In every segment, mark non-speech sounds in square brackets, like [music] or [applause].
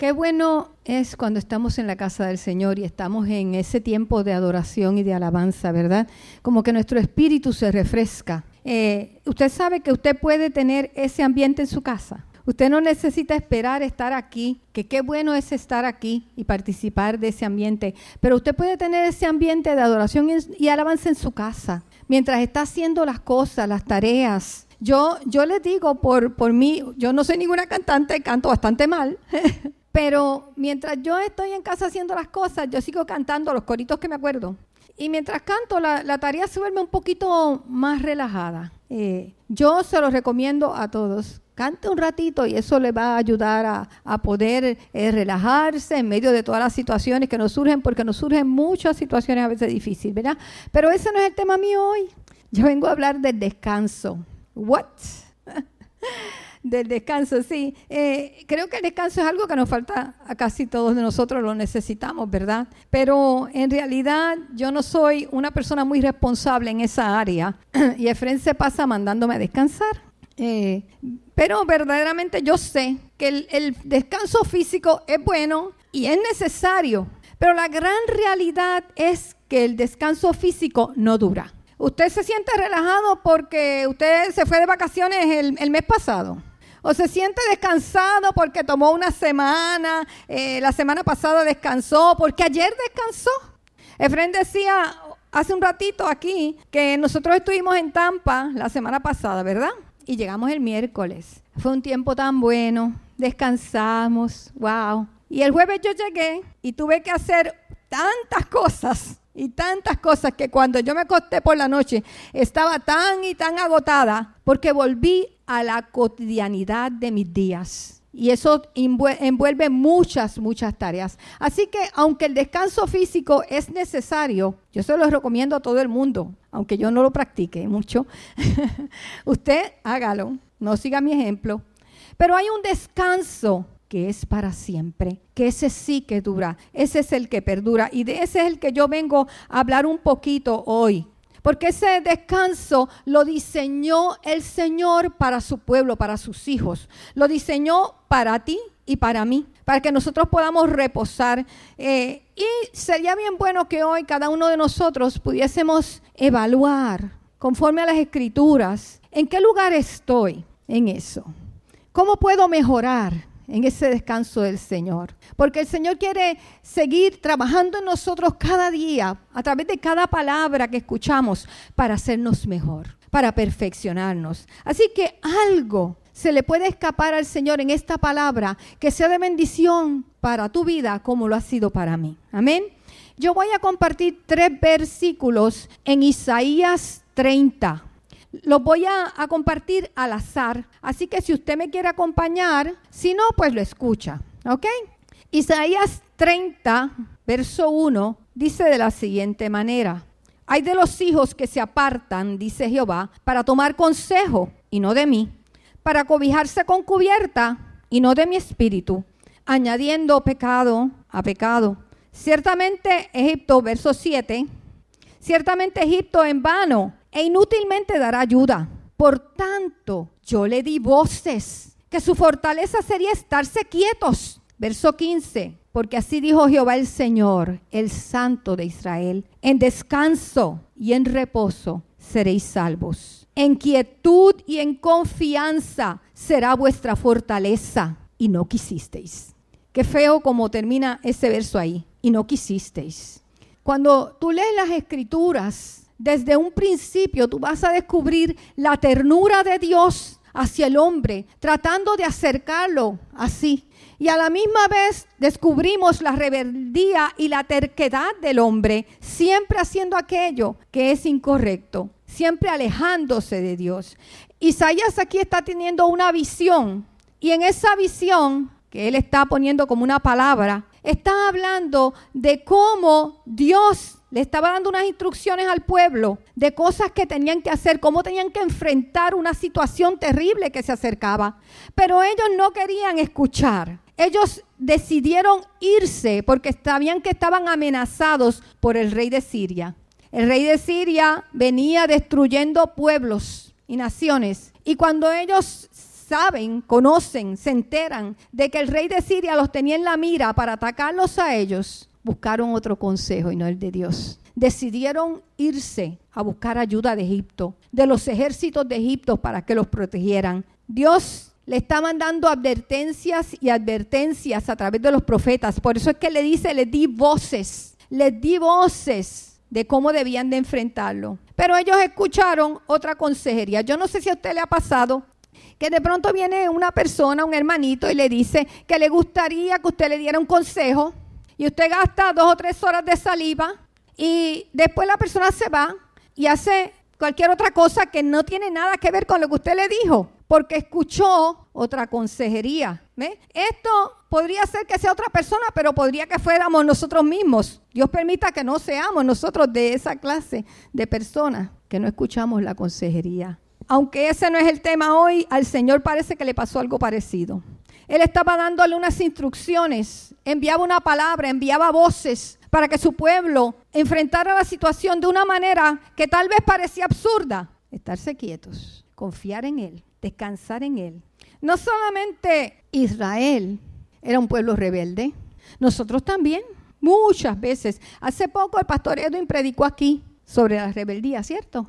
Qué bueno es cuando estamos en la casa del Señor y estamos en ese tiempo de adoración y de alabanza, ¿verdad? Como que nuestro espíritu se refresca. Eh, usted sabe que usted puede tener ese ambiente en su casa. Usted no necesita esperar estar aquí, que qué bueno es estar aquí y participar de ese ambiente, pero usted puede tener ese ambiente de adoración y alabanza en su casa, mientras está haciendo las cosas, las tareas. Yo, yo les digo por, por mí, yo no soy ninguna cantante, canto bastante mal, [laughs] Pero mientras yo estoy en casa haciendo las cosas, yo sigo cantando los coritos que me acuerdo. Y mientras canto, la, tarea se vuelve un poquito más relajada. Eh, yo se lo recomiendo a todos. Cante un ratito y eso le va a ayudar a, poder eh, relajarse en medio de todas las situaciones que nos surgen, porque nos surgen muchas situaciones a veces difíciles, ¿verdad? Pero ese no es el tema mío hoy. Yo vengo a hablar del descanso. ¿What? [laughs] del descanso, sí. Eh, creo que el descanso es algo que nos falta a casi todos de nosotros, lo necesitamos, ¿verdad? Pero en realidad yo no soy una persona muy responsable en esa área [clears throat] y Efren se pasa mandándome a descansar. Eh, pero verdaderamente yo sé que el, descanso físico es bueno y es necesario, pero la gran realidad es que el descanso físico no dura. Usted se siente relajado porque usted se fue de vacaciones el mes pasado o se siente descansado porque tomó una semana, eh, la semana pasada descansó, porque ayer descansó. Efren decía hace un ratito aquí que nosotros estuvimos en Tampa la semana pasada, ¿verdad? Y llegamos el miércoles. Fue un tiempo tan bueno, descansamos, wow. Y el jueves yo llegué y tuve que hacer tantas cosas y tantas cosas que cuando yo me acosté por la noche estaba tan y tan agotada porque volví a la cotidianidad de mis días. Y eso envuelve muchas, muchas tareas. Así que aunque el descanso físico es necesario, yo se lo recomiendo a todo el mundo, aunque yo no lo practique mucho, [laughs] usted hágalo, no siga mi ejemplo. Pero hay un descanso que es para siempre, que ese sí que dura, ese es el que perdura y de ese es el que yo vengo a hablar un poquito hoy. Porque ese descanso lo diseñó el Señor para su pueblo, para sus hijos. Lo diseñó para ti y para mí, para que nosotros podamos reposar. Eh, y sería bien bueno que hoy cada uno de nosotros pudiésemos evaluar, conforme a las escrituras, en qué lugar estoy en eso. ¿Cómo puedo mejorar? En ese descanso del Señor. Porque el Señor quiere seguir trabajando en nosotros cada día, a través de cada palabra que escuchamos, para hacernos mejor, para perfeccionarnos. Así que algo se le puede escapar al Señor en esta palabra que sea de bendición para tu vida como lo ha sido para mí. Amén. Yo voy a compartir tres versículos en Isaías 30 los voy a, compartir al azar. Así que si usted me quiere acompañar, si no, pues lo escucha. ¿Ok? Isaías 30, verso 1, dice de la siguiente manera. Hay de los hijos que se apartan, dice Jehová, para tomar consejo y no de mí, para cobijarse con cubierta y no de mi espíritu, añadiendo pecado a pecado. Ciertamente Egipto, verso 7, ciertamente Egipto en vano e inútilmente dará ayuda. Por tanto, yo le di voces, que su fortaleza sería estarse quietos. Verso 15, porque así dijo Jehová el Señor, el Santo de Israel, en descanso y en reposo seréis salvos. En quietud y en confianza será vuestra fortaleza. Y no quisisteis. Qué feo como termina ese verso ahí. Y no quisisteis. Cuando tú lees las escrituras, desde un principio tú vas a descubrir la ternura de Dios hacia el hombre, tratando de acercarlo así. Y a la misma vez descubrimos la rebeldía y la terquedad del hombre, siempre haciendo aquello que es incorrecto, siempre alejándose de Dios. Isaías aquí está teniendo una visión y en esa visión que él está poniendo como una palabra, está hablando de cómo Dios le estaba dando unas instrucciones al pueblo de cosas que tenían que hacer, cómo tenían que enfrentar una situación terrible que se acercaba. Pero ellos no querían escuchar. Ellos decidieron irse porque sabían que estaban amenazados por el rey de Siria. El rey de Siria venía destruyendo pueblos y naciones. Y cuando ellos saben, conocen, se enteran de que el rey de Siria los tenía en la mira para atacarlos a ellos, buscaron otro consejo y no el de Dios. Decidieron irse a buscar ayuda de Egipto, de los ejércitos de Egipto para que los protegieran. Dios le está mandando advertencias y advertencias a través de los profetas. Por eso es que le dice, les di voces, les di voces de cómo debían de enfrentarlo. Pero ellos escucharon otra consejería. Yo no sé si a usted le ha pasado que de pronto viene una persona, un hermanito, y le dice que le gustaría que usted le diera un consejo y usted gasta dos o tres horas de saliva y después la persona se va y hace cualquier otra cosa que no tiene nada que ver con lo que usted le dijo, porque escuchó otra consejería. Esto podría ser que sea otra persona, pero podría que fuéramos nosotros mismos. Dios permita que no seamos nosotros de esa clase de personas que no escuchamos la consejería. Aunque ese no es el tema hoy, al Señor parece que le pasó algo parecido. Él estaba dándole unas instrucciones, enviaba una palabra, enviaba voces para que su pueblo enfrentara la situación de una manera que tal vez parecía absurda. Estarse quietos, confiar en Él, descansar en Él. No solamente Israel era un pueblo rebelde, nosotros también, muchas veces. Hace poco el pastor Edwin predicó aquí sobre la rebeldía, ¿cierto?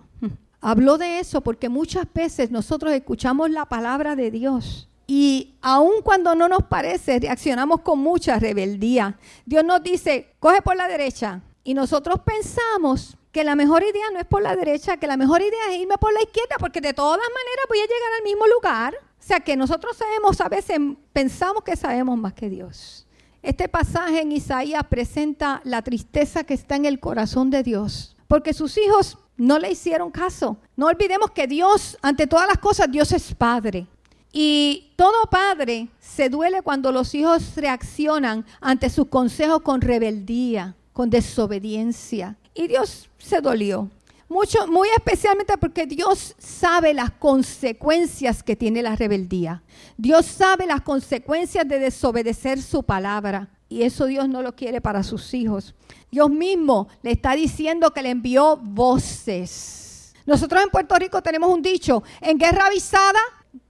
Habló de eso porque muchas veces nosotros escuchamos la palabra de Dios y aun cuando no nos parece, reaccionamos con mucha rebeldía. Dios nos dice, coge por la derecha. Y nosotros pensamos que la mejor idea no es por la derecha, que la mejor idea es irme por la izquierda, porque de todas maneras voy a llegar al mismo lugar. O sea que nosotros sabemos, a veces pensamos que sabemos más que Dios. Este pasaje en Isaías presenta la tristeza que está en el corazón de Dios, porque sus hijos no le hicieron caso. No olvidemos que Dios, ante todas las cosas, Dios es Padre. Y todo padre se duele cuando los hijos reaccionan ante sus consejos con rebeldía, con desobediencia. Y Dios se dolió. Mucho, muy especialmente porque Dios sabe las consecuencias que tiene la rebeldía. Dios sabe las consecuencias de desobedecer su palabra. Y eso Dios no lo quiere para sus hijos. Dios mismo le está diciendo que le envió voces. Nosotros en Puerto Rico tenemos un dicho, en guerra avisada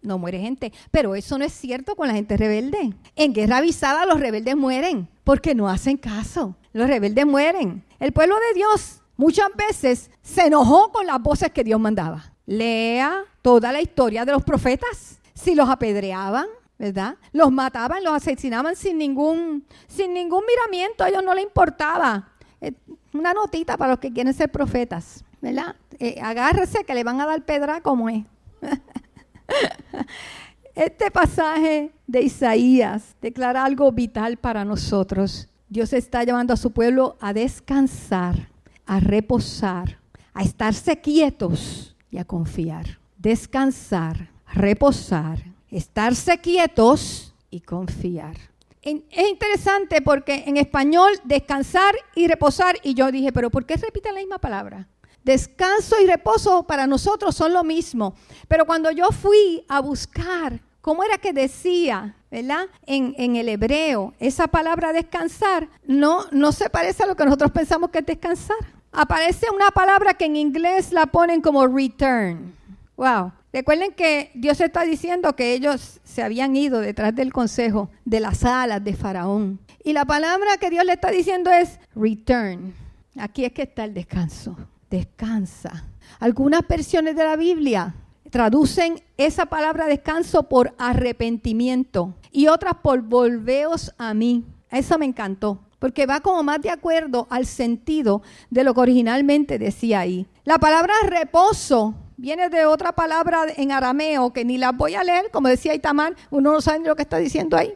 no muere gente. Pero eso no es cierto con la gente rebelde. En guerra avisada los rebeldes mueren porque no hacen caso. Los rebeldes mueren. El pueblo de Dios muchas veces se enojó con las voces que Dios mandaba. Lea toda la historia de los profetas. Si los apedreaban, ¿verdad? Los mataban, los asesinaban sin ningún, sin ningún miramiento, a ellos no les importaba. Eh, una notita para los que quieren ser profetas, ¿verdad? Eh, agárrese que le van a dar pedra como es. [laughs] [laughs] Este pasaje de Isaías declara algo vital para nosotros. Dios está llamando a su pueblo a descansar, a reposar, a estarse quietos y a confiar. Descansar, reposar, estarse quietos y confiar. Es interesante porque en español descansar y reposar, y yo dije, pero ¿por qué repiten la misma palabra? Descanso y reposo para nosotros son lo mismo. Pero cuando yo fui a buscar cómo era que decía, ¿verdad? En, el hebreo, esa palabra descansar no, no se parece a lo que nosotros pensamos que es descansar. Aparece una palabra que en inglés la ponen como return. Wow. Recuerden que Dios está diciendo que ellos se habían ido detrás del consejo de las alas de Faraón. Y la palabra que Dios le está diciendo es return. Aquí es que está el descanso descansa. Algunas versiones de la Biblia traducen esa palabra descanso por arrepentimiento y otras por volveos a mí. Eso me encantó, porque va como más de acuerdo al sentido de lo que originalmente decía ahí. La palabra reposo viene de otra palabra en arameo que ni la voy a leer, como decía Itamar, uno no sabe lo que está diciendo ahí,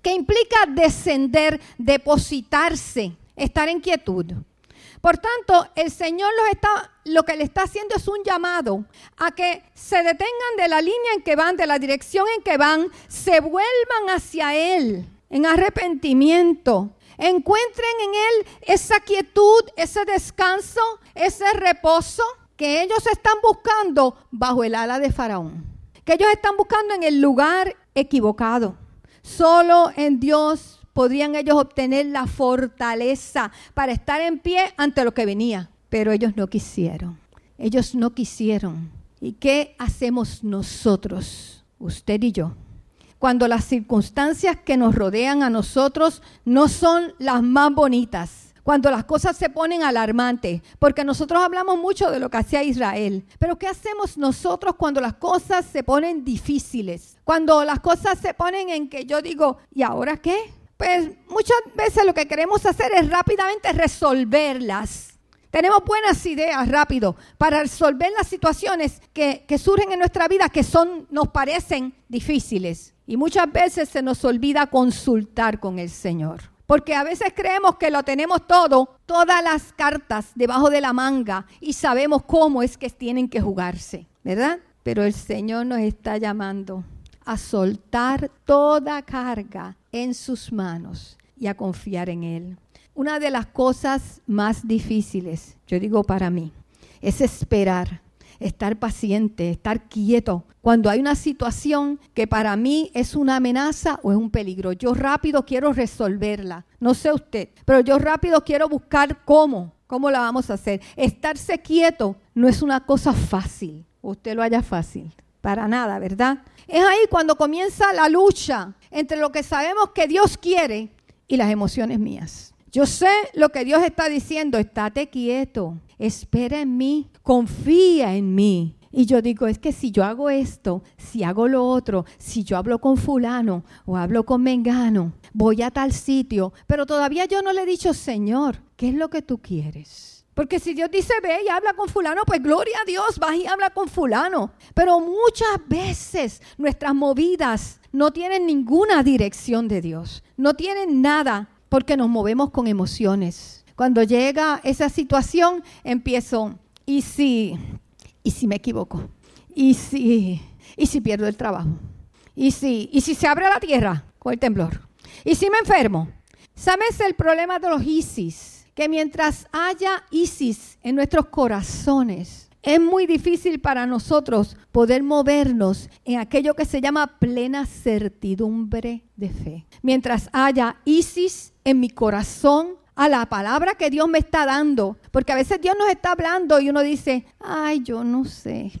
que implica descender, depositarse, estar en quietud. Por tanto, el Señor los está, lo que le está haciendo es un llamado a que se detengan de la línea en que van, de la dirección en que van, se vuelvan hacia Él en arrepentimiento. Encuentren en Él esa quietud, ese descanso, ese reposo que ellos están buscando bajo el ala de Faraón. Que ellos están buscando en el lugar equivocado. Solo en Dios podrían ellos obtener la fortaleza para estar en pie ante lo que venía. Pero ellos no quisieron. Ellos no quisieron. ¿Y qué hacemos nosotros? usted y yo. Cuando las circunstancias que nos rodean a nosotros no son las más bonitas. Cuando las cosas se ponen alarmantes, porque nosotros hablamos mucho de lo que hacía Israel, pero ¿qué hacemos nosotros cuando las cosas se ponen difíciles? Cuando las cosas se ponen en que yo digo, ¿y ahora qué? Pues muchas veces lo que queremos hacer es rápidamente resolverlas tenemos buenas ideas rápido para resolver las situaciones que, surgen en nuestra vida que son, nos parecen difíciles. Y muchas veces se nos olvida consultar con el Señor. Porque a veces creemos que lo tenemos todo, todas las cartas debajo de la manga y sabemos cómo es que tienen que jugarse, ¿verdad? Pero el Señor nos está llamando a soltar toda carga en sus manos y a confiar en Él. Una de las cosas más difíciles, yo digo para mí, es esperar, estar paciente, estar quieto. Cuando hay una situación que para mí es una amenaza o es un peligro, yo rápido quiero resolverla. No sé usted, pero yo rápido quiero buscar cómo, cómo la vamos a hacer. Estarse quieto no es una cosa fácil. Usted lo haya fácil. Para nada, ¿verdad? Es ahí cuando comienza la lucha entre lo que sabemos que Dios quiere y las emociones mías. Yo sé lo que Dios está diciendo, estate quieto, espera en mí, confía en mí. Y yo digo, es que si yo hago esto, si hago lo otro, si yo hablo con fulano o hablo con mengano, voy a tal sitio, pero todavía yo no le he dicho, Señor, ¿qué es lo que tú quieres? Porque si Dios dice, ve y habla con fulano, pues gloria a Dios, vas y habla con fulano. Pero muchas veces nuestras movidas no tienen ninguna dirección de Dios, no tienen nada porque nos movemos con emociones. Cuando llega esa situación, empiezo, ¿y si, y si me equivoco? ¿Y si, y si pierdo el trabajo? ¿Y si, y si se abre la tierra con el temblor? ¿Y si me enfermo? ¿Sabes el problema de los ISIS? Que mientras haya ISIS en nuestros corazones, es muy difícil para nosotros poder movernos en aquello que se llama plena certidumbre de fe. Mientras haya ISIS en mi corazón, a la palabra que Dios me está dando, porque a veces Dios nos está hablando y uno dice, ay, yo no sé,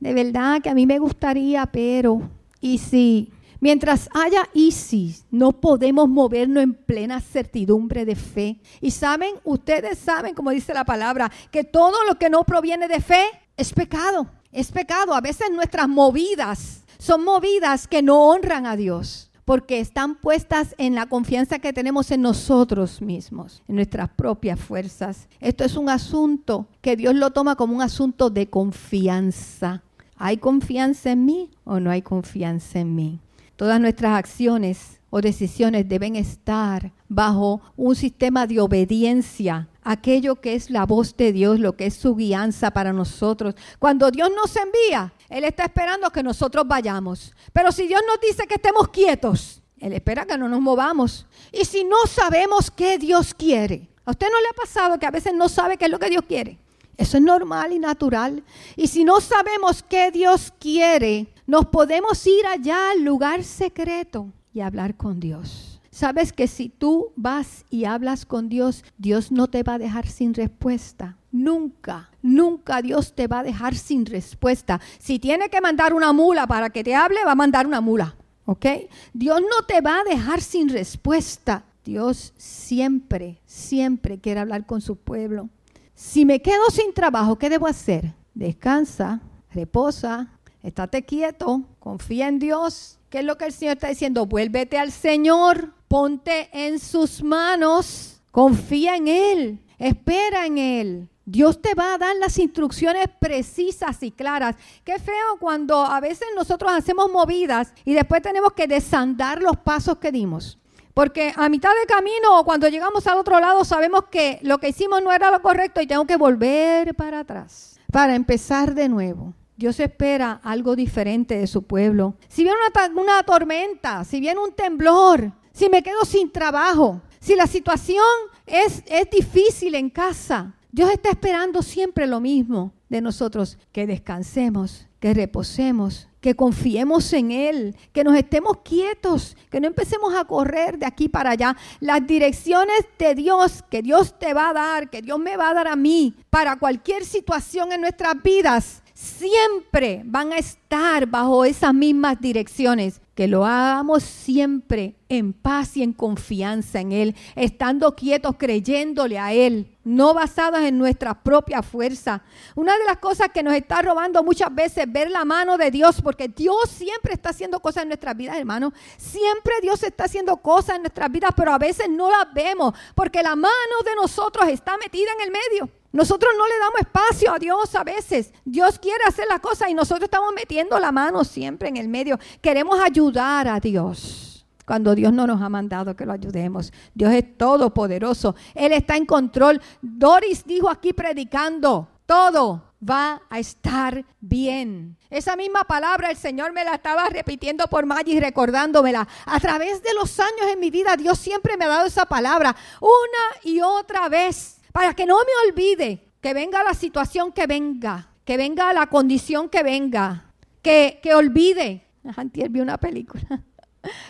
de verdad que a mí me gustaría, pero, y si Mientras haya ISIS, no podemos movernos en plena certidumbre de fe. Y saben, ustedes saben, como dice la palabra, que todo lo que no proviene de fe es pecado. Es pecado. A veces nuestras movidas son movidas que no honran a Dios porque están puestas en la confianza que tenemos en nosotros mismos, en nuestras propias fuerzas. Esto es un asunto que Dios lo toma como un asunto de confianza. ¿Hay confianza en mí o no hay confianza en mí? Todas nuestras acciones o decisiones deben estar bajo un sistema de obediencia, aquello que es la voz de Dios, lo que es su guianza para nosotros. Cuando Dios nos envía, Él está esperando que nosotros vayamos. Pero si Dios nos dice que estemos quietos, Él espera que no nos movamos. Y si no sabemos qué Dios quiere, ¿a usted no le ha pasado que a veces no sabe qué es lo que Dios quiere? Eso es normal y natural. Y si no sabemos qué Dios quiere, nos podemos ir allá al lugar secreto y hablar con Dios. Sabes que si tú vas y hablas con Dios, Dios no te va a dejar sin respuesta. Nunca, nunca Dios te va a dejar sin respuesta. Si tiene que mandar una mula para que te hable, va a mandar una mula. ¿Ok? Dios no te va a dejar sin respuesta. Dios siempre, siempre quiere hablar con su pueblo. Si me quedo sin trabajo, ¿qué debo hacer? Descansa, reposa, estate quieto, confía en Dios. ¿Qué es lo que el Señor está diciendo? Vuélvete al Señor, ponte en sus manos, confía en Él, espera en Él. Dios te va a dar las instrucciones precisas y claras. Qué feo cuando a veces nosotros hacemos movidas y después tenemos que desandar los pasos que dimos. Porque a mitad de camino o cuando llegamos al otro lado sabemos que lo que hicimos no era lo correcto y tengo que volver para atrás para empezar de nuevo. Dios espera algo diferente de su pueblo. Si viene una, tormenta, si viene un temblor, si me quedo sin trabajo, si la situación es, es difícil en casa, Dios está esperando siempre lo mismo de nosotros, que descansemos, que reposemos, que confiemos en Él, que nos estemos quietos, que no empecemos a correr de aquí para allá. Las direcciones de Dios que Dios te va a dar, que Dios me va a dar a mí para cualquier situación en nuestras vidas, siempre van a estar bajo esas mismas direcciones. Que lo hagamos siempre en paz y en confianza en Él, estando quietos, creyéndole a Él, no basadas en nuestra propia fuerza. Una de las cosas que nos está robando muchas veces ver la mano de Dios, porque Dios siempre está haciendo cosas en nuestras vidas, hermano. Siempre Dios está haciendo cosas en nuestras vidas, pero a veces no las vemos, porque la mano de nosotros está metida en el medio. Nosotros no le damos espacio a Dios a veces. Dios quiere hacer las cosas y nosotros estamos metiendo la mano siempre en el medio. Queremos ayudar a Dios cuando Dios no nos ha mandado que lo ayudemos. Dios es todopoderoso. Él está en control. Doris dijo aquí predicando, todo va a estar bien. Esa misma palabra el Señor me la estaba repitiendo por Maggi, recordándomela. A través de los años en mi vida, Dios siempre me ha dado esa palabra una y otra vez para que no me olvide que venga la situación que venga, que venga la condición que venga, que, que olvide. [laughs] Antier vi una película,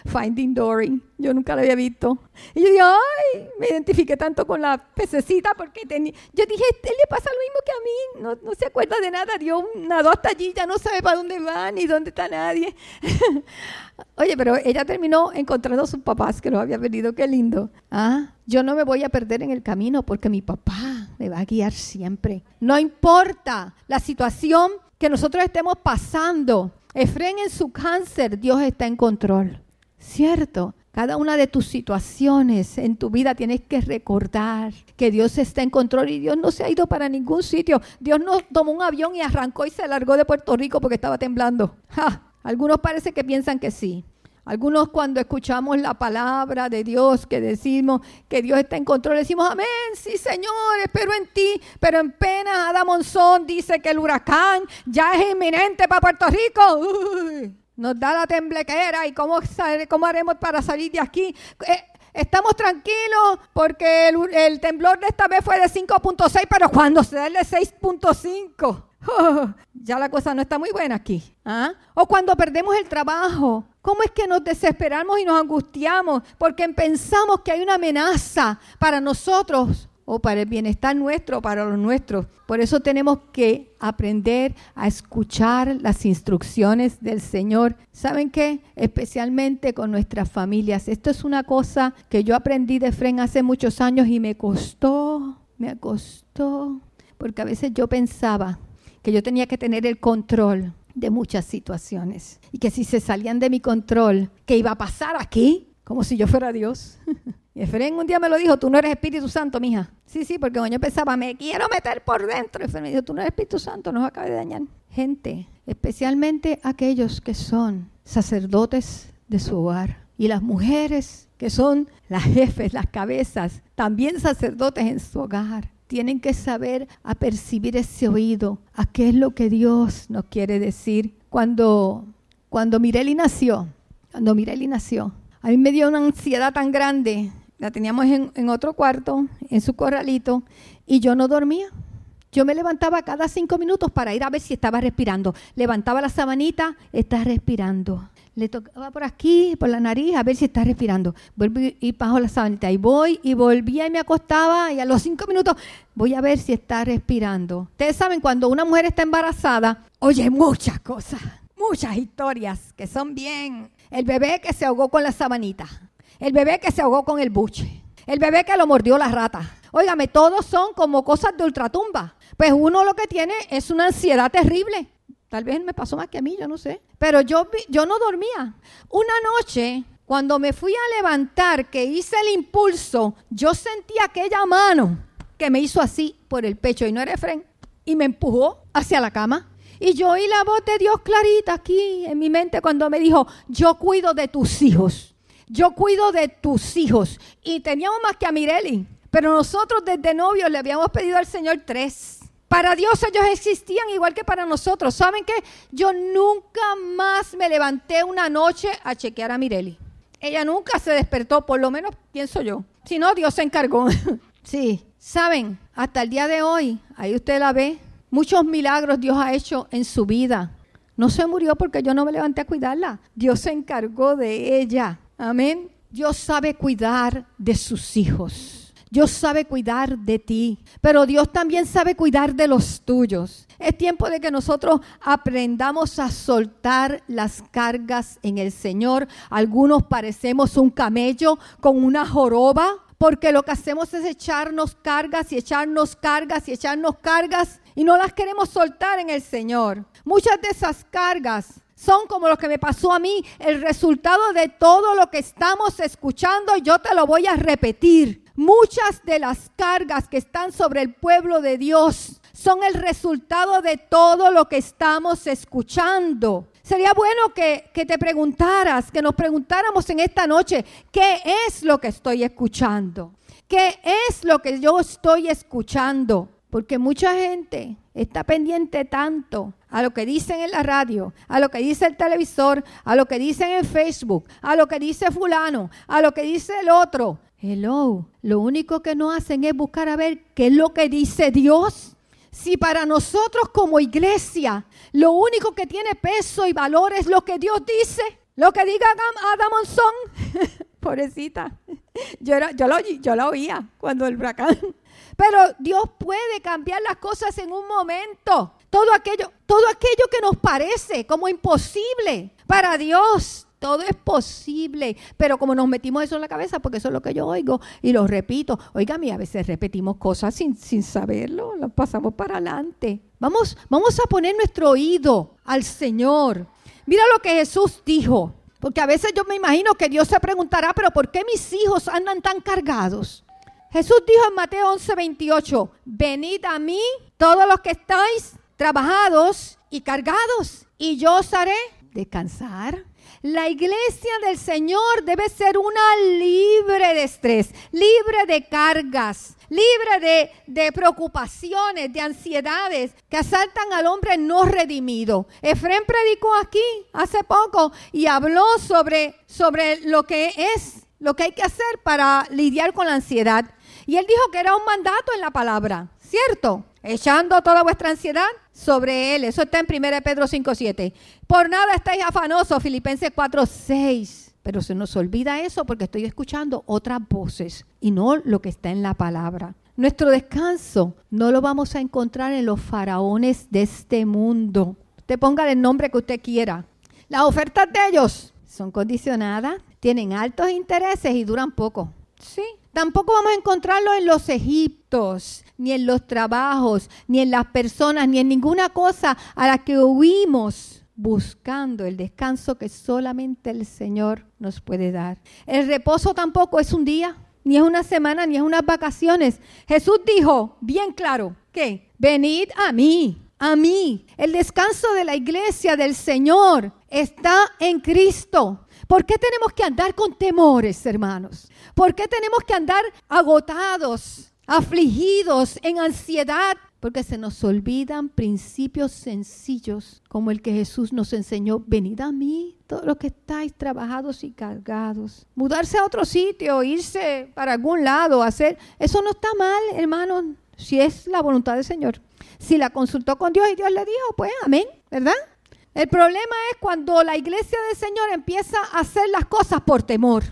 Finding Dory, yo nunca la había visto. Y yo dije, ay, me identifiqué tanto con la pececita porque tenía, yo dije, él le pasa lo mismo que a mí, no, no se acuerda de nada, Dios nadó hasta allí, ya no sabe para dónde va ni dónde está nadie. [laughs] Oye, pero ella terminó encontrando a sus papás que los había perdido, qué lindo. Ah, yo no me voy a perder en el camino porque mi papá me va a guiar siempre. No importa la situación que nosotros estemos pasando. Efren en su cáncer, Dios está en control. ¿Cierto? Cada una de tus situaciones en tu vida tienes que recordar que Dios está en control y Dios no se ha ido para ningún sitio. Dios no tomó un avión y arrancó y se largó de Puerto Rico porque estaba temblando. Algunos parece que piensan que sí. Algunos cuando escuchamos la palabra de Dios, que decimos que Dios está en control, decimos, amén, sí Señor, espero en ti. Pero en pena, Ada Monzón dice que el huracán ya es inminente para Puerto Rico. nos da la temblequera y cómo, cómo haremos para salir de aquí. Eh, estamos tranquilos porque el, el, temblor de esta vez fue de 5.6, pero cuando se da el de 6.5 [laughs] ya la cosa no está muy buena aquí. ¿ah? O cuando perdemos el trabajo, ¿cómo es que nos desesperamos y nos angustiamos porque pensamos que hay una amenaza para nosotros o para el bienestar nuestro, para los nuestros? Por eso tenemos que aprender a escuchar las instrucciones del Señor. ¿Saben qué? Especialmente con nuestras familias. Esto es una cosa que yo aprendí de Fren hace muchos años y me costó, me costó, porque a veces yo pensaba, que yo tenía que tener el control de muchas situaciones y que si se salían de mi control, ¿qué iba a pasar aquí? Como si yo fuera Dios. [laughs] Y Efraín un día me lo dijo, tú no eres Espíritu Santo, mija. Sí, sí, porque cuando yo pensaba, me quiero meter por dentro. Efraín me dijo, tú no eres Espíritu Santo, nos acaba de dañar. Gente, especialmente aquellos que son sacerdotes de su hogar y las mujeres que son las jefes, las cabezas, también sacerdotes en su hogar tienen que saber a percibir ese oído, a qué es lo que Dios nos quiere decir. Cuando, cuando Mireli nació, cuando Mireli nació, a mí me dio una ansiedad tan grande. La teníamos en, otro cuarto, en su corralito, y yo no dormía. Yo me levantaba cada cinco minutos para ir a ver si estaba respirando. Levantaba la sabanita, está respirando le tocaba por aquí, por la nariz, a ver si está respirando. Vuelvo y bajo la sabanita. Y voy y volvía y me acostaba y a los cinco minutos voy a ver si está respirando. Ustedes saben, cuando una mujer está embarazada, oye muchas cosas, muchas historias que son bien. El bebé que se ahogó con la sabanita. El bebé que se ahogó con el buche. El bebé que lo mordió la rata. Óigame, todos son como cosas de ultratumba. Pues uno lo que tiene es una ansiedad terrible. Tal vez me pasó más que a mí, yo no sé. Pero yo, yo no dormía. Una noche, cuando me fui a levantar, que hice el impulso, yo sentí aquella mano que me hizo así por el pecho y no era Efren, y me empujó hacia la cama. Y yo oí la voz de Dios clarita aquí en mi mente cuando me dijo, yo cuido de tus hijos, yo cuido de tus hijos. Y teníamos más que a Mireli, pero nosotros desde novios le habíamos pedido al Señor tres. Para Dios ellos existían igual que para nosotros. ¿Saben qué? Yo nunca más me levanté una noche a chequear a Mireli. Ella nunca se despertó, por lo menos pienso yo. Si no, Dios se encargó. [laughs] sí, saben, hasta el día de hoy, ahí usted la ve, muchos milagros Dios ha hecho en su vida. No se murió porque yo no me levanté a cuidarla. Dios se encargó de ella. Amén. Dios sabe cuidar de sus hijos. Dios sabe cuidar de ti, pero Dios también sabe cuidar de los tuyos. Es tiempo de que nosotros aprendamos a soltar las cargas en el Señor. Algunos parecemos un camello con una joroba, porque lo que hacemos es echarnos cargas y echarnos cargas y echarnos cargas y no las queremos soltar en el Señor. Muchas de esas cargas son como lo que me pasó a mí, el resultado de todo lo que estamos escuchando. Yo te lo voy a repetir. Muchas de las cargas que están sobre el pueblo de Dios son el resultado de todo lo que estamos escuchando. Sería bueno que, que, te preguntaras, que nos preguntáramos en esta noche, ¿qué es lo que estoy escuchando? ¿Qué es lo que yo estoy escuchando? Porque mucha gente está pendiente tanto a lo que dicen en la radio, a lo que dice el televisor, a lo que dicen en Facebook, a lo que dice fulano, a lo que dice el otro. Hello, lo único que no hacen es buscar a ver qué es lo que dice Dios. Si para nosotros como iglesia lo único que tiene peso y valor es lo que Dios dice, lo que diga Adam Monzón, [laughs] pobrecita, yo, era, yo, lo, oía cuando el huracán. Pero Dios puede cambiar las cosas en un momento. Todo aquello, todo aquello que nos parece como imposible para Dios, todo es posible. Pero como nos metimos eso en la cabeza, porque eso es lo que yo oigo y lo repito. Oigan, a veces repetimos cosas sin, sin saberlo, las pasamos para adelante. Vamos, vamos a poner nuestro oído al Señor. Mira lo que Jesús dijo. Porque a veces yo me imagino que Dios se preguntará, pero ¿por qué mis hijos andan tan cargados? Jesús dijo en Mateo 11, 28, venid a mí todos los que estáis trabajados y cargados, y yo os haré descansar. La iglesia del Señor debe ser una libre de estrés, libre de cargas, libre de, preocupaciones, de ansiedades que asaltan al hombre no redimido. Efrén predicó aquí hace poco y habló sobre, sobre lo que es, lo que hay que hacer para lidiar con la ansiedad. Y él dijo que era un mandato en la palabra, ¿cierto? Echando toda vuestra ansiedad sobre él. Eso está en 1 Pedro 5.7. Por nada estáis afanosos, Filipenses 4.6. Pero se nos olvida eso porque estoy escuchando otras voces y no lo que está en la palabra. Nuestro descanso no lo vamos a encontrar en los faraones de este mundo. Usted ponga el nombre que usted quiera. Las ofertas de ellos son condicionadas, tienen altos intereses y duran poco. Sí, Tampoco vamos a encontrarlo en los egiptos, ni en los trabajos, ni en las personas, ni en ninguna cosa a la que huimos buscando el descanso que solamente el Señor nos puede dar. El reposo tampoco es un día, ni es una semana, ni es unas vacaciones. Jesús dijo bien claro que venid a mí, a mí. El descanso de la iglesia del Señor está en Cristo. ¿Por qué tenemos que andar con temores, hermanos? ¿Por qué tenemos que andar agotados, afligidos, en ansiedad? Porque se nos olvidan principios sencillos como el que Jesús nos enseñó. Venid a mí, todos los que estáis trabajados y cargados. Mudarse a otro sitio, irse para algún lado, hacer... Eso no está mal, hermano, si es la voluntad del Señor. Si la consultó con Dios y Dios le dijo, pues amén, ¿verdad? El problema es cuando la iglesia del Señor empieza a hacer las cosas por temor.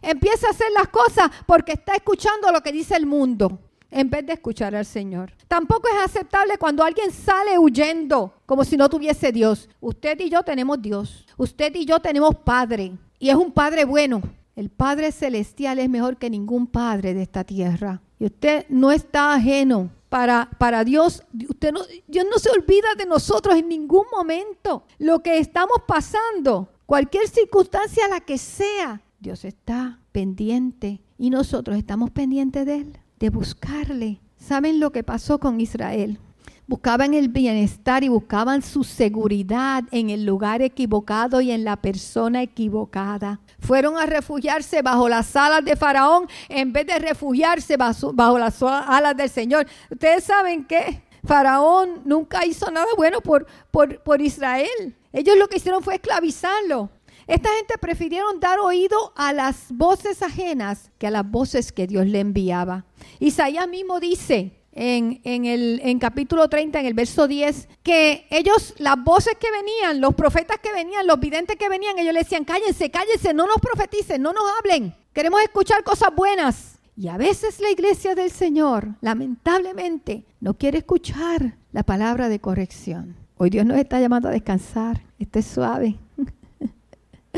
Empieza a hacer las cosas porque está escuchando lo que dice el mundo en vez de escuchar al Señor. Tampoco es aceptable cuando alguien sale huyendo como si no tuviese Dios. Usted y yo tenemos Dios. Usted y yo tenemos Padre. Y es un Padre bueno. El Padre Celestial es mejor que ningún Padre de esta tierra. Y usted no está ajeno para, para Dios. Usted Dios no se olvida de nosotros en ningún momento. Lo que estamos pasando, cualquier circunstancia la que sea, Dios está pendiente y nosotros estamos pendientes de Él, de buscarle. ¿Saben lo que pasó con Israel? Buscaban el bienestar y buscaban su seguridad en el lugar equivocado y en la persona equivocada. Fueron a refugiarse bajo las alas de Faraón en vez de refugiarse bajo, las alas del Señor. Ustedes saben que Faraón nunca hizo nada bueno por, por, por Israel. Ellos lo que hicieron fue esclavizarlo. Esta gente prefirieron dar oído a las voces ajenas que a las voces que Dios le enviaba. Isaías mismo dice en, el en capítulo 30, en el verso 10, que ellos, las voces que venían, los profetas que venían, los videntes que venían, ellos le decían, cállense, cállense, no nos profeticen, no nos hablen, queremos escuchar cosas buenas. Y a veces la iglesia del Señor, lamentablemente, no quiere escuchar la palabra de corrección. Hoy Dios nos está llamando a descansar. Esté suave.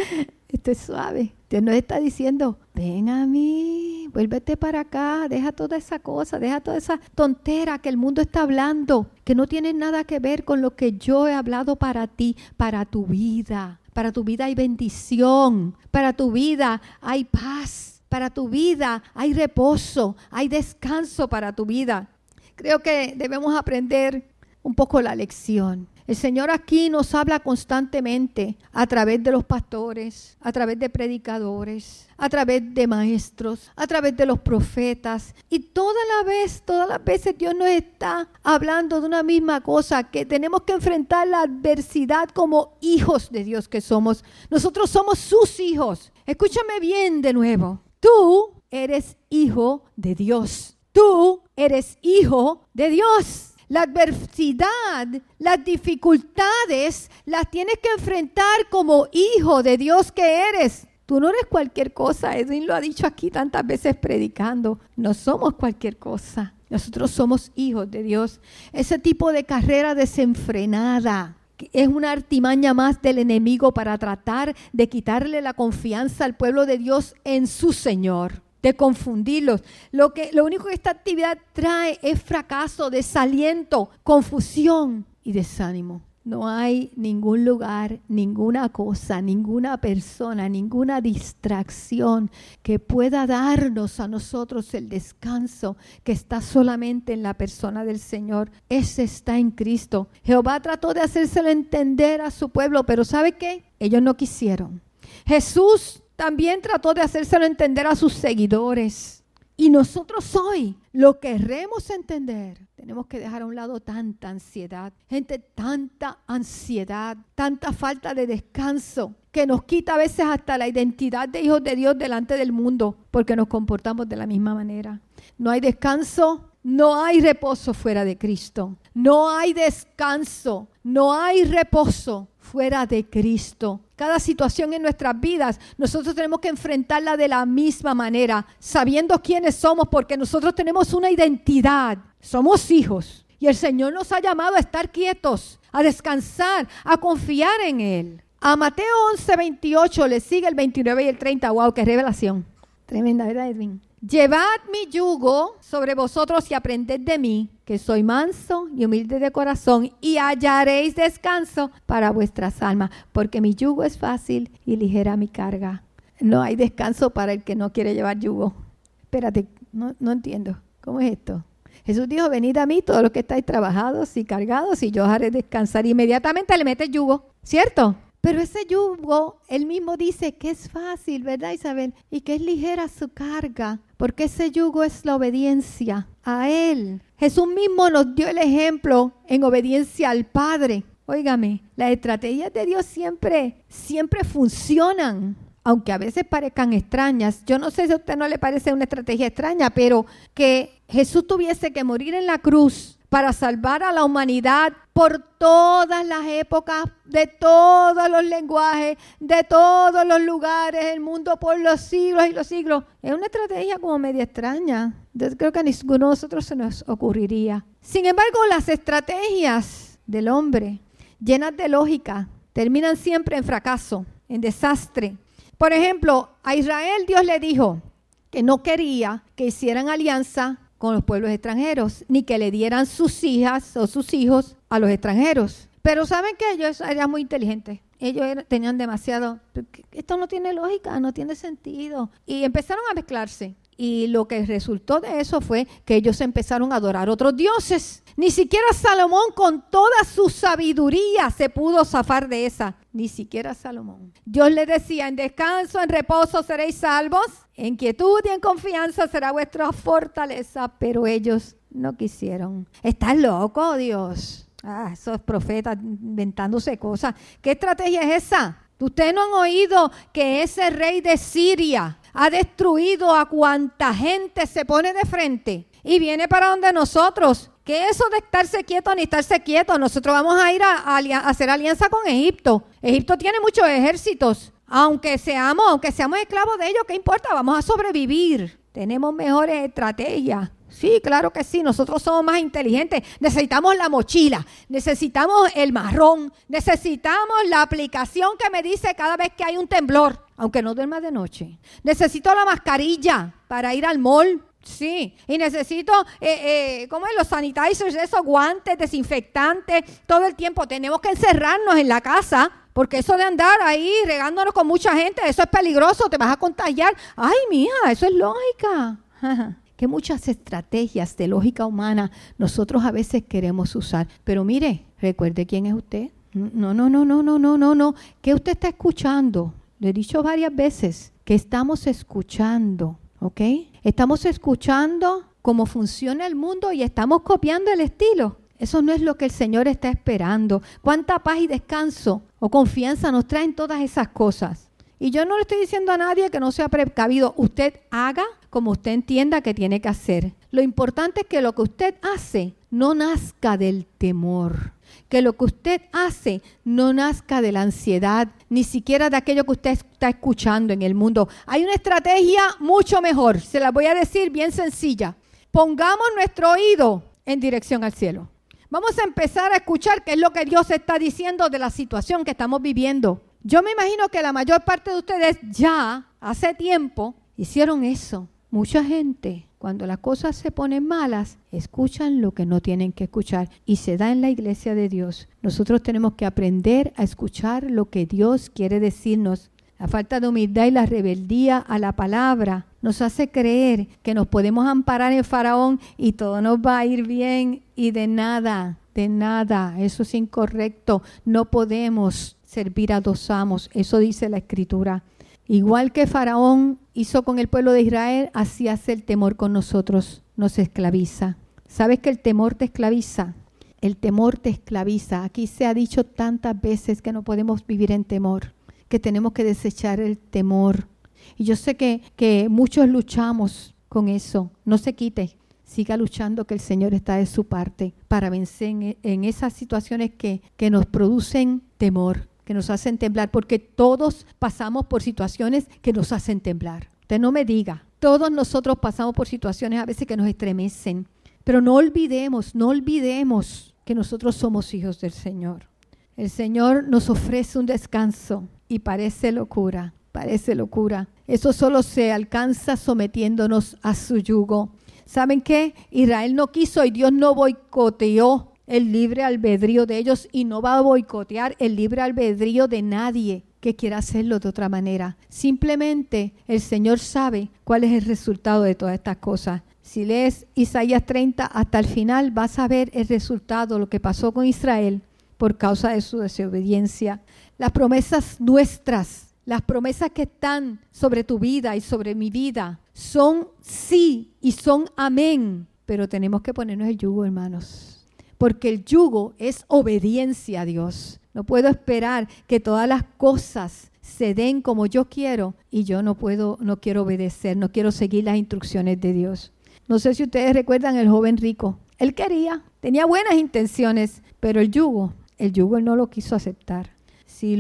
[laughs] Esté suave. Dios nos está diciendo, ven a mí, vuélvete para acá, deja toda esa cosa, deja toda esa tontera que el mundo está hablando, que no tiene nada que ver con lo que yo he hablado para ti, para tu vida. Para tu vida hay bendición, para tu vida hay paz, para tu vida hay reposo, hay descanso para tu vida. Creo que debemos aprender un poco la lección. El Señor aquí nos habla constantemente a través de los pastores, a través de predicadores, a través de maestros, a través de los profetas. Y toda la vez, todas las veces Dios nos está hablando de una misma cosa, que tenemos que enfrentar la adversidad como hijos de Dios que somos. Nosotros somos sus hijos. Escúchame bien de nuevo. Tú eres hijo de Dios. Tú eres hijo de Dios. La adversidad, las dificultades, las tienes que enfrentar como hijo de Dios que eres. Tú no eres cualquier cosa. Edwin lo ha dicho aquí tantas veces predicando. No somos cualquier cosa. Nosotros somos hijos de Dios. Ese tipo de carrera desenfrenada es una artimaña más del enemigo para tratar de quitarle la confianza al pueblo de Dios en su Señor de confundirlos. Lo, que, lo único que esta actividad trae es fracaso, desaliento, confusión y desánimo. No hay ningún lugar, ninguna cosa, ninguna persona, ninguna distracción que pueda darnos a nosotros el descanso que está solamente en la persona del Señor. Ese está en Cristo. Jehová trató de hacérselo entender a su pueblo, pero ¿sabe qué? Ellos no quisieron. Jesús también trató de hacérselo entender a sus seguidores. Y nosotros hoy lo queremos entender. Tenemos que dejar a un lado tanta ansiedad. Gente, tanta ansiedad, tanta falta de descanso que nos quita a veces hasta la identidad de hijos de Dios delante del mundo porque nos comportamos de la misma manera. No hay descanso, no hay reposo fuera de Cristo. No hay descanso, no hay reposo fuera de Cristo. Cada situación en nuestras vidas, nosotros tenemos que enfrentarla de la misma manera, sabiendo quiénes somos, porque nosotros tenemos una identidad. Somos hijos. Y el Señor nos ha llamado a estar quietos, a descansar, a confiar en Él. A Mateo 11, 28 le sigue el 29 y el 30. ¡Wow! ¡Qué revelación! Tremenda, ¿verdad, Edwin? Llevad mi yugo sobre vosotros y aprended de mí, que soy manso y humilde de corazón, y hallaréis descanso para vuestras almas, porque mi yugo es fácil y ligera mi carga. No hay descanso para el que no quiere llevar yugo. Espérate, no, no entiendo. ¿Cómo es esto? Jesús dijo, venid a mí todos los que estáis trabajados y cargados, y yo os haré descansar. Inmediatamente le mete yugo, ¿cierto? Pero ese yugo, él mismo dice que es fácil, ¿verdad Isabel? Y que es ligera su carga, porque ese yugo es la obediencia a Él. Jesús mismo nos dio el ejemplo en obediencia al Padre. Óigame, las estrategias de Dios siempre, siempre funcionan, aunque a veces parezcan extrañas. Yo no sé si a usted no le parece una estrategia extraña, pero que Jesús tuviese que morir en la cruz para salvar a la humanidad por todas las épocas, de todos los lenguajes, de todos los lugares, el mundo por los siglos y los siglos. Es una estrategia como media extraña. Creo que a ninguno de nosotros se nos ocurriría. Sin embargo, las estrategias del hombre, llenas de lógica, terminan siempre en fracaso, en desastre. Por ejemplo, a Israel Dios le dijo que no quería que hicieran alianza con los pueblos extranjeros, ni que le dieran sus hijas o sus hijos a los extranjeros. Pero saben que ellos eran muy inteligentes. Ellos tenían demasiado, esto no tiene lógica, no tiene sentido. Y empezaron a mezclarse. Y lo que resultó de eso fue que ellos empezaron a adorar otros dioses. Ni siquiera Salomón con toda su sabiduría se pudo zafar de esa. Ni siquiera Salomón. Dios le decía, en descanso, en reposo seréis salvos, en quietud y en confianza será vuestra fortaleza, pero ellos no quisieron. ¿Estás loco, Dios? Ah, esos profetas inventándose cosas. ¿Qué estrategia es esa? Ustedes no han oído que ese rey de Siria ha destruido a cuanta gente se pone de frente y viene para donde nosotros ¿Qué eso de estarse quieto ni estarse quieto? Nosotros vamos a ir a, hacer alianza con Egipto. Egipto tiene muchos ejércitos. Aunque seamos, aunque seamos esclavos de ellos, ¿qué importa? Vamos a sobrevivir. Tenemos mejores estrategias. Sí, claro que sí, nosotros somos más inteligentes. Necesitamos la mochila, necesitamos el marrón, necesitamos la aplicación que me dice cada vez que hay un temblor, aunque no duerma de noche. Necesito la mascarilla para ir al mall. Sí, y necesito, eh, eh, ¿cómo es? Los sanitizers, esos guantes, desinfectantes, todo el tiempo. Tenemos que encerrarnos en la casa porque eso de andar ahí regándonos con mucha gente, eso es peligroso, te vas a contagiar. Ay, mía, eso es lógica. [laughs] que muchas estrategias de lógica humana nosotros a veces queremos usar. Pero mire, recuerde quién es usted. No, no, no, no, no, no, no, no. ¿Qué usted está escuchando? Le he dicho varias veces que estamos escuchando, ¿ok? Estamos escuchando cómo funciona el mundo y estamos copiando el estilo. Eso no es lo que el Señor está esperando. ¿Cuánta paz y descanso o confianza nos traen todas esas cosas? Y yo no le estoy diciendo a nadie que no sea precavido. Usted haga como usted entienda que tiene que hacer. Lo importante es que lo que usted hace no nazca del temor. Que lo que usted hace no nazca de la ansiedad, ni siquiera de aquello que usted está escuchando en el mundo. Hay una estrategia mucho mejor. Se la voy a decir bien sencilla. Pongamos nuestro oído en dirección al cielo. Vamos a empezar a escuchar qué es lo que Dios está diciendo de la situación que estamos viviendo. Yo me imagino que la mayor parte de ustedes ya hace tiempo hicieron eso. Mucha gente, cuando las cosas se ponen malas, escuchan lo que no tienen que escuchar y se da en la iglesia de Dios. Nosotros tenemos que aprender a escuchar lo que Dios quiere decirnos. La falta de humildad y la rebeldía a la palabra nos hace creer que nos podemos amparar en Faraón y todo nos va a ir bien y de nada, de nada. Eso es incorrecto. No podemos servir a dos amos. Eso dice la escritura. Igual que Faraón hizo con el pueblo de Israel, así hace el temor con nosotros. Nos esclaviza. ¿Sabes que el temor te esclaviza? El temor te esclaviza. Aquí se ha dicho tantas veces que no podemos vivir en temor, que tenemos que desechar el temor. Y yo sé que, que muchos luchamos con eso. No se quite. Siga luchando que el Señor está de su parte para vencer en, esas situaciones que, que nos producen temor, que nos hacen temblar, porque todos pasamos por situaciones que nos hacen temblar. Usted no me diga, todos nosotros pasamos por situaciones a veces que nos estremecen, pero no olvidemos, no olvidemos que nosotros somos hijos del Señor. El Señor nos ofrece un descanso y parece locura, parece locura. Eso solo se alcanza sometiéndonos a su yugo. ¿Saben qué? Israel no quiso y Dios no boicoteó el libre albedrío de ellos y no va a boicotear el libre albedrío de nadie que quiera hacerlo de otra manera. Simplemente el Señor sabe cuál es el resultado de todas estas cosas. Si lees Isaías 30 hasta el final, vas a ver el resultado, lo que pasó con Israel por causa de su desobediencia. Las promesas nuestras las promesas que están sobre tu vida y sobre mi vida son sí y son amén, pero tenemos que ponernos el yugo, hermanos, porque el yugo es obediencia a Dios. No puedo esperar que todas las cosas se den como yo quiero y yo no puedo, no quiero obedecer, no quiero seguir las instrucciones de Dios. No sé si ustedes recuerdan el joven rico. Él quería, tenía buenas intenciones, pero el yugo, el yugo él no lo quiso aceptar si,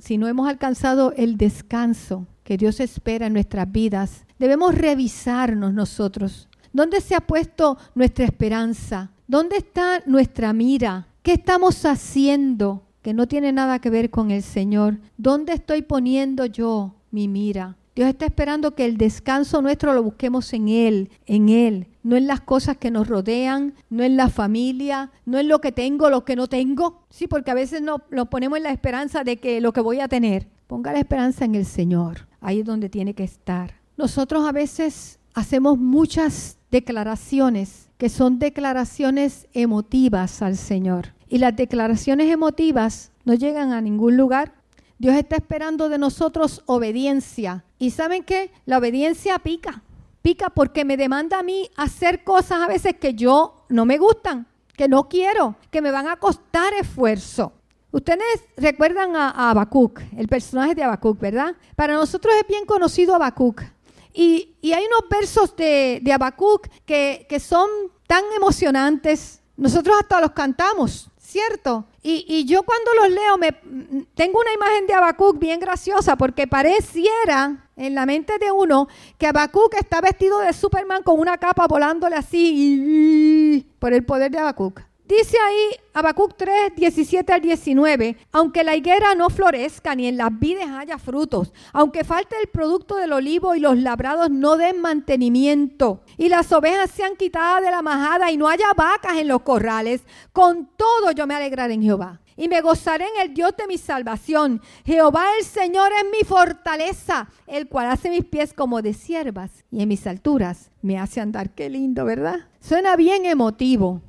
si no hemos alcanzado el descanso que Dios espera en nuestras vidas, debemos revisarnos nosotros. ¿Dónde se ha puesto nuestra esperanza? ¿Dónde está nuestra mira? ¿Qué estamos haciendo que no tiene nada que ver con el Señor? ¿Dónde estoy poniendo yo mi mira? Dios está esperando que el descanso nuestro lo busquemos en Él, en Él, no en las cosas que nos rodean, no en la familia, no en lo que tengo, lo que no tengo. Sí, porque a veces nos, ponemos en la esperanza de que lo que voy a tener. Ponga la esperanza en el Señor, ahí es donde tiene que estar. Nosotros a veces hacemos muchas declaraciones que son declaraciones emotivas al Señor. Y las declaraciones emotivas no llegan a ningún lugar Dios está esperando de nosotros obediencia. ¿Y saben qué? La obediencia pica. Pica porque me demanda a mí hacer cosas a veces que yo no me gustan, que no quiero, que me van a costar esfuerzo. Ustedes recuerdan a, Habacuc, el personaje de Habacuc, ¿verdad? Para nosotros es bien conocido Habacuc. Y, hay unos versos de, de que, que son tan emocionantes. Nosotros hasta los cantamos. cierto. Y, y, yo cuando los leo, me, tengo una imagen de Habacuc bien graciosa porque pareciera en la mente de uno que Habacuc está vestido de Superman con una capa volándole así por el poder de Habacuc. Dice ahí Habacuc 3, 17 al 19, aunque la higuera no florezca ni en las vides haya frutos, aunque falte el producto del olivo y los labrados no den mantenimiento, y las ovejas sean quitadas de la majada y no haya vacas en los corrales, con todo yo me alegraré en Jehová. Y me gozaré en el Dios de mi salvación. Jehová el Señor es mi fortaleza, el cual hace mis pies como de siervas y en mis alturas me hace andar. Qué lindo, ¿verdad? Suena bien emotivo.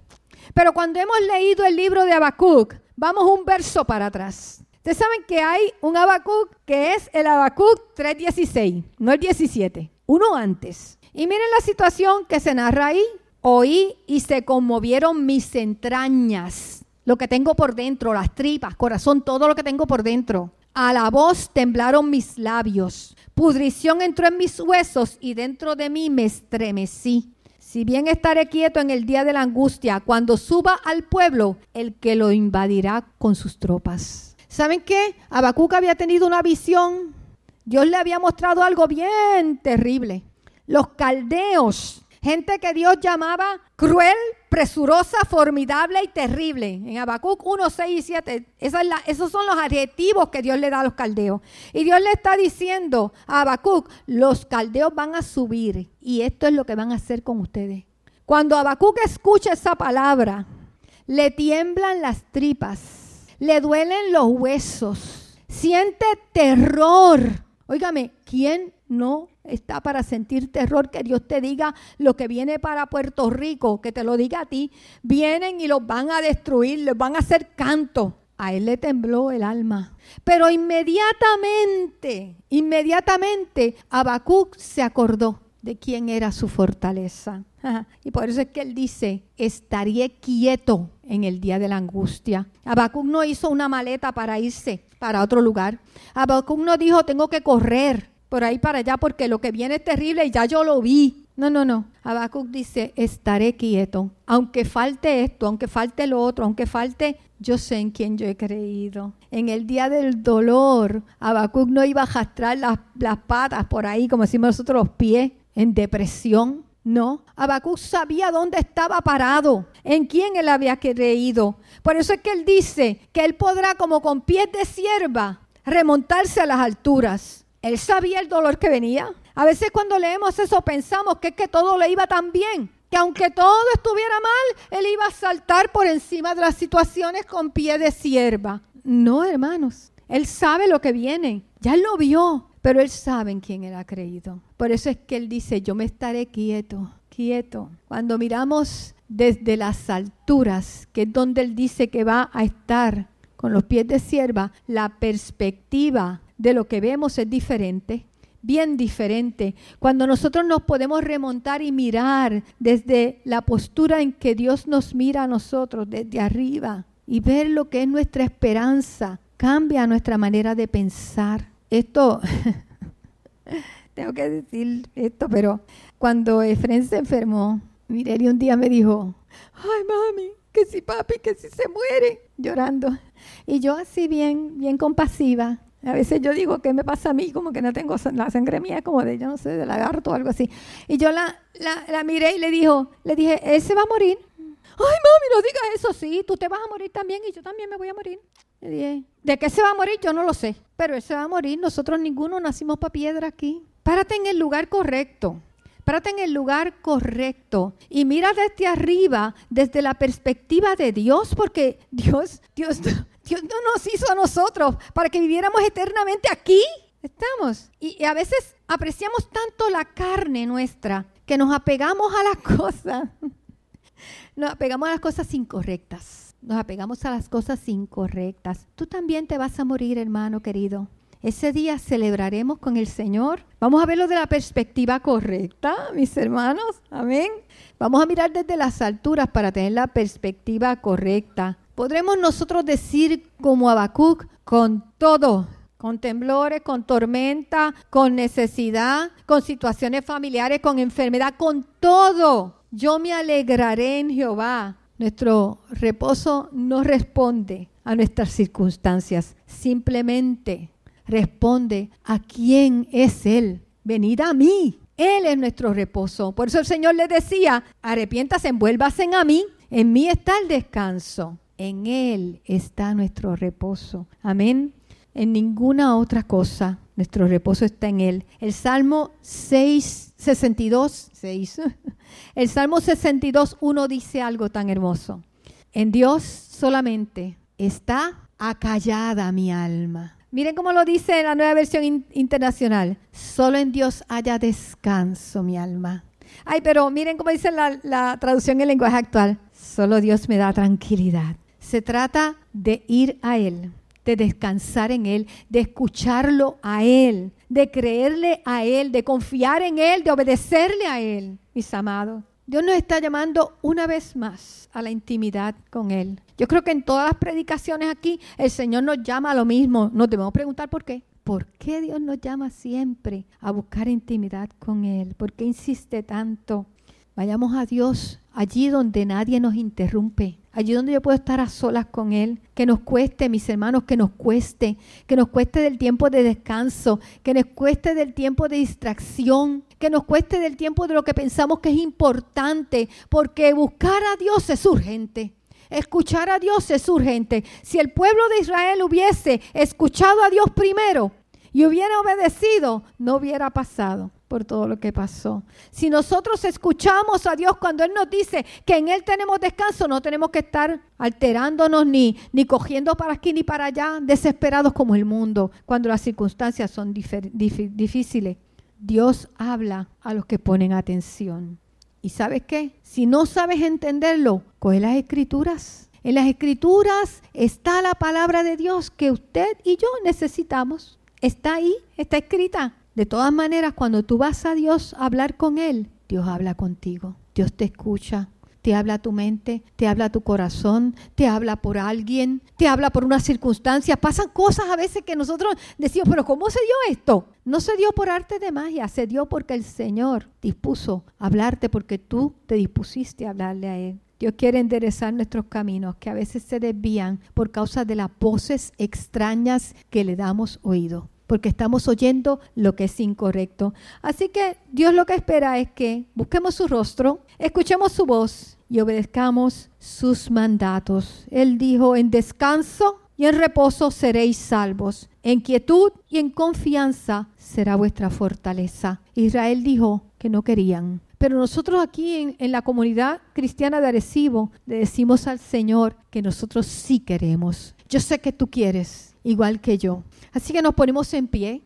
Pero cuando hemos leído el libro de Habacuc, vamos un verso para atrás. Ustedes saben que hay un Habacuc que es el Habacuc 3.16, no el 17, uno antes. Y miren la situación que se narra ahí. Oí y se conmovieron mis entrañas, lo que tengo por dentro, las tripas, corazón, todo lo que tengo por dentro. A la voz temblaron mis labios, pudrición entró en mis huesos y dentro de mí me estremecí. Si bien estaré quieto en el día de la angustia, cuando suba al pueblo, el que lo invadirá con sus tropas. ¿Saben qué? Habacuc había tenido una visión. Dios le había mostrado algo bien terrible. Los caldeos Gente que Dios llamaba cruel, presurosa, formidable y terrible. En Habacuc 1, 6 y 7, esos son los adjetivos que Dios le da a los caldeos. Y Dios le está diciendo a Habacuc, los caldeos van a subir y esto es lo que van a hacer con ustedes. Cuando Habacuc escucha esa palabra, le tiemblan las tripas, le duelen los huesos, siente terror. Óigame, ¿quién no está para sentir terror, que Dios te diga lo que viene para Puerto Rico, que te lo diga a ti. Vienen y los van a destruir, les van a hacer canto. A él le tembló el alma. Pero inmediatamente, inmediatamente, Habacuc se acordó de quién era su fortaleza. Y por eso es que él dice, estaría quieto en el día de la angustia. Habacuc no hizo una maleta para irse para otro lugar. Habacuc no dijo, tengo que correr por ahí para allá porque lo que viene es terrible y ya yo lo vi. No, no, no. Habacuc dice, estaré quieto. Aunque falte esto, aunque falte lo otro, aunque falte, yo sé en quién yo he creído. En el día del dolor, Habacuc no iba a arrastrar las, las patas por ahí, como decimos nosotros, los pies, en depresión. No, Habacuc sabía dónde estaba parado, en quién él había creído. Por eso es que él dice que él podrá, como con pies de sierva, remontarse a las alturas. Él sabía el dolor que venía. A veces cuando leemos eso pensamos que es que todo le iba tan bien, que aunque todo estuviera mal, él iba a saltar por encima de las situaciones con pie de sierva. No, hermanos, él sabe lo que viene, ya lo vio, pero él sabe en quién él ha creído. Por eso es que él dice, yo me estaré quieto, quieto. Cuando miramos desde las alturas, que es donde él dice que va a estar con los pies de sierva, la perspectiva de lo que vemos es diferente, bien diferente. Cuando nosotros nos podemos remontar y mirar desde la postura en que Dios nos mira a nosotros, desde arriba, y ver lo que es nuestra esperanza, cambia nuestra manera de pensar. Esto, [laughs] tengo que decir esto, pero cuando Efren se enfermó, Mireli un día me dijo, ay mami, que si papi, que si se muere, llorando. Y yo así bien, bien compasiva, a veces yo digo, ¿qué me pasa a mí? Como que no tengo la sangre mía, como de, yo no sé, de lagarto o algo así. Y yo la, la, miré y le, dijo, le dije, él se va a morir. Ay, mami, no digas eso, sí, tú te vas a morir también y yo también me voy a morir. Le dije, ¿de qué se va a morir? Yo no lo sé, pero él se va a morir. Nosotros ninguno nacimos para piedra aquí. Párate en el lugar correcto. Párate en el lugar correcto y mira desde arriba, desde la perspectiva de Dios, porque Dios, Dios, Dios no nos hizo a nosotros para que viviéramos eternamente aquí. Estamos. Y, a veces apreciamos tanto la carne nuestra que nos apegamos a las [laughs] cosas. Nos apegamos a las cosas incorrectas. Nos apegamos a las cosas incorrectas. Tú también te vas a morir, hermano querido. Ese día celebraremos con el Señor. Vamos a verlo de la perspectiva correcta, mis hermanos. Amén. Vamos a mirar desde las alturas para tener la perspectiva correcta. Podremos nosotros decir como Habacuc, con todo, con temblores, con tormenta, con necesidad, con situaciones familiares, con enfermedad, con todo. Yo me alegraré en Jehová, Nuestro reposo no responde a nuestras circunstancias, simplemente responde a quién es Él. Venid a mí. Él es nuestro reposo. Por eso el Señor le decía, arrepiéntase, envuélvase a mí. En mí está el descanso. En Él está nuestro reposo. Amén. En ninguna otra cosa. Nuestro reposo está en Él. El Salmo 6, 62, 6. El Salmo 62, 1 dice algo tan hermoso. En Dios solamente está acallada mi alma. Miren cómo lo dice la nueva versión internacional. Solo en Dios haya descanso, mi alma. Ay, pero miren cómo dice la, la traducción en lenguaje actual. Solo Dios me da tranquilidad. Se trata de ir a Él, de descansar en Él, de escucharlo a Él, de creerle a Él, de confiar en Él, de obedecerle a Él, mis amados. Dios nos está llamando una vez más a la intimidad con Él. Yo creo que en todas las predicaciones aquí el Señor nos llama a lo mismo. Nos debemos preguntar por qué. ¿Por qué Dios nos llama siempre a buscar intimidad con Él? ¿Por qué insiste tanto? Vayamos a Dios allí donde nadie nos interrumpe, allí donde yo puedo estar a solas con Él, que nos cueste, mis hermanos, que nos cueste, que nos cueste del tiempo de descanso, que nos cueste del tiempo de distracción, que nos cueste del tiempo de lo que pensamos que es importante, porque buscar a Dios es urgente. Escuchar a Dios es urgente. Si el pueblo de Israel hubiese escuchado a Dios primero y hubiera obedecido, no hubiera pasado por todo lo que pasó. Si nosotros escuchamos a Dios cuando Él nos dice que en Él tenemos descanso, no tenemos que estar alterándonos ni, ni cogiendo para aquí ni para allá, desesperados como el mundo, cuando las circunstancias son difíciles. Dios habla a los que ponen atención. ¿Y sabes qué? Si no sabes entenderlo, coge las escrituras. En las escrituras está la palabra de Dios que usted y yo necesitamos. Está ahí, está escrita. De todas maneras, cuando tú vas a Dios a hablar con Él, Dios habla contigo, Dios te escucha, te habla tu mente, te habla tu corazón, te habla por alguien, te habla por una circunstancia. Pasan cosas a veces que nosotros decimos, pero ¿cómo se dio esto? No se dio por arte de magia, se dio porque el Señor dispuso hablarte porque tú te dispusiste a hablarle a Él. Dios quiere enderezar nuestros caminos que a veces se desvían por causa de las voces extrañas que le damos oído porque estamos oyendo lo que es incorrecto. Así que Dios lo que espera es que busquemos su rostro, escuchemos su voz y obedezcamos sus mandatos. Él dijo, en descanso y en reposo seréis salvos. En quietud y en confianza será vuestra fortaleza. Israel dijo que no querían. Pero nosotros aquí en, la comunidad cristiana de Arecibo le decimos al Señor que nosotros sí queremos. Yo sé que tú quieres, igual que yo. Así que nos ponemos en pie.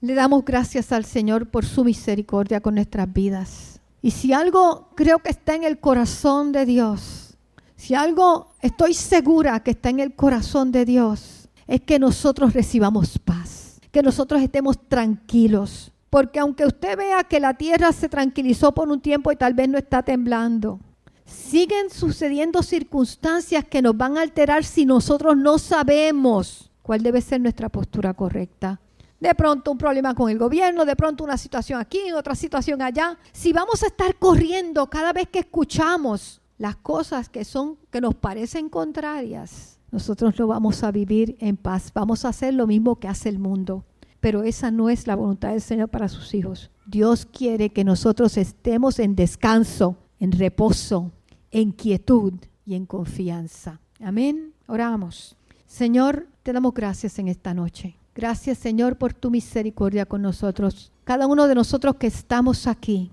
Le damos gracias al Señor por su misericordia con nuestras vidas. Y si algo creo que está en el corazón de Dios, si algo estoy segura que está en el corazón de Dios, es que nosotros recibamos paz, que nosotros estemos tranquilos. Porque aunque usted vea que la tierra se tranquilizó por un tiempo y tal vez no está temblando, siguen sucediendo circunstancias que nos van a alterar si nosotros no sabemos cuál debe ser nuestra postura correcta. De pronto un problema con el gobierno, de pronto una situación aquí, otra situación allá. Si vamos a estar corriendo cada vez que escuchamos las cosas que son que nos parecen contrarias, nosotros lo vamos a vivir en paz. Vamos a hacer lo mismo que hace el mundo. Pero esa no es la voluntad del Señor para sus hijos. Dios quiere que nosotros estemos en descanso, en reposo, en quietud y en confianza. Amén. Oramos. Señor, te damos gracias en esta noche. Gracias Señor por tu misericordia con nosotros. Cada uno de nosotros que estamos aquí,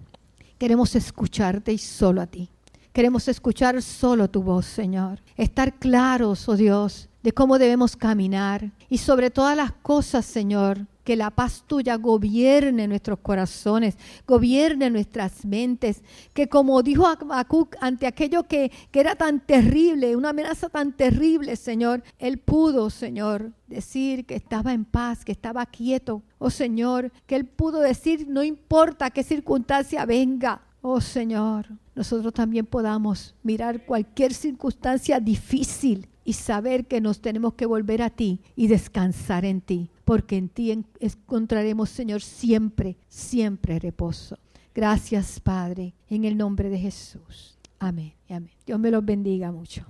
queremos escucharte y solo a ti. Queremos escuchar solo tu voz, Señor. Estar claros, oh Dios, de cómo debemos caminar. Y sobre todas las cosas, Señor, que la paz tuya gobierne nuestros corazones, gobierne nuestras mentes, que como dijo Habacuc ante aquello que, que era tan terrible, una amenaza tan terrible, Señor, él pudo, Señor, decir que estaba en paz, que estaba quieto, oh Señor, que él pudo decir, no importa qué circunstancia venga, oh Señor, nosotros también podamos mirar cualquier circunstancia difícil y saber que nos tenemos que volver a ti y descansar en ti, porque en ti encontraremos, Señor, siempre, siempre reposo. Gracias, Padre, en el nombre de Jesús. Amén. Amén. Dios me los bendiga mucho.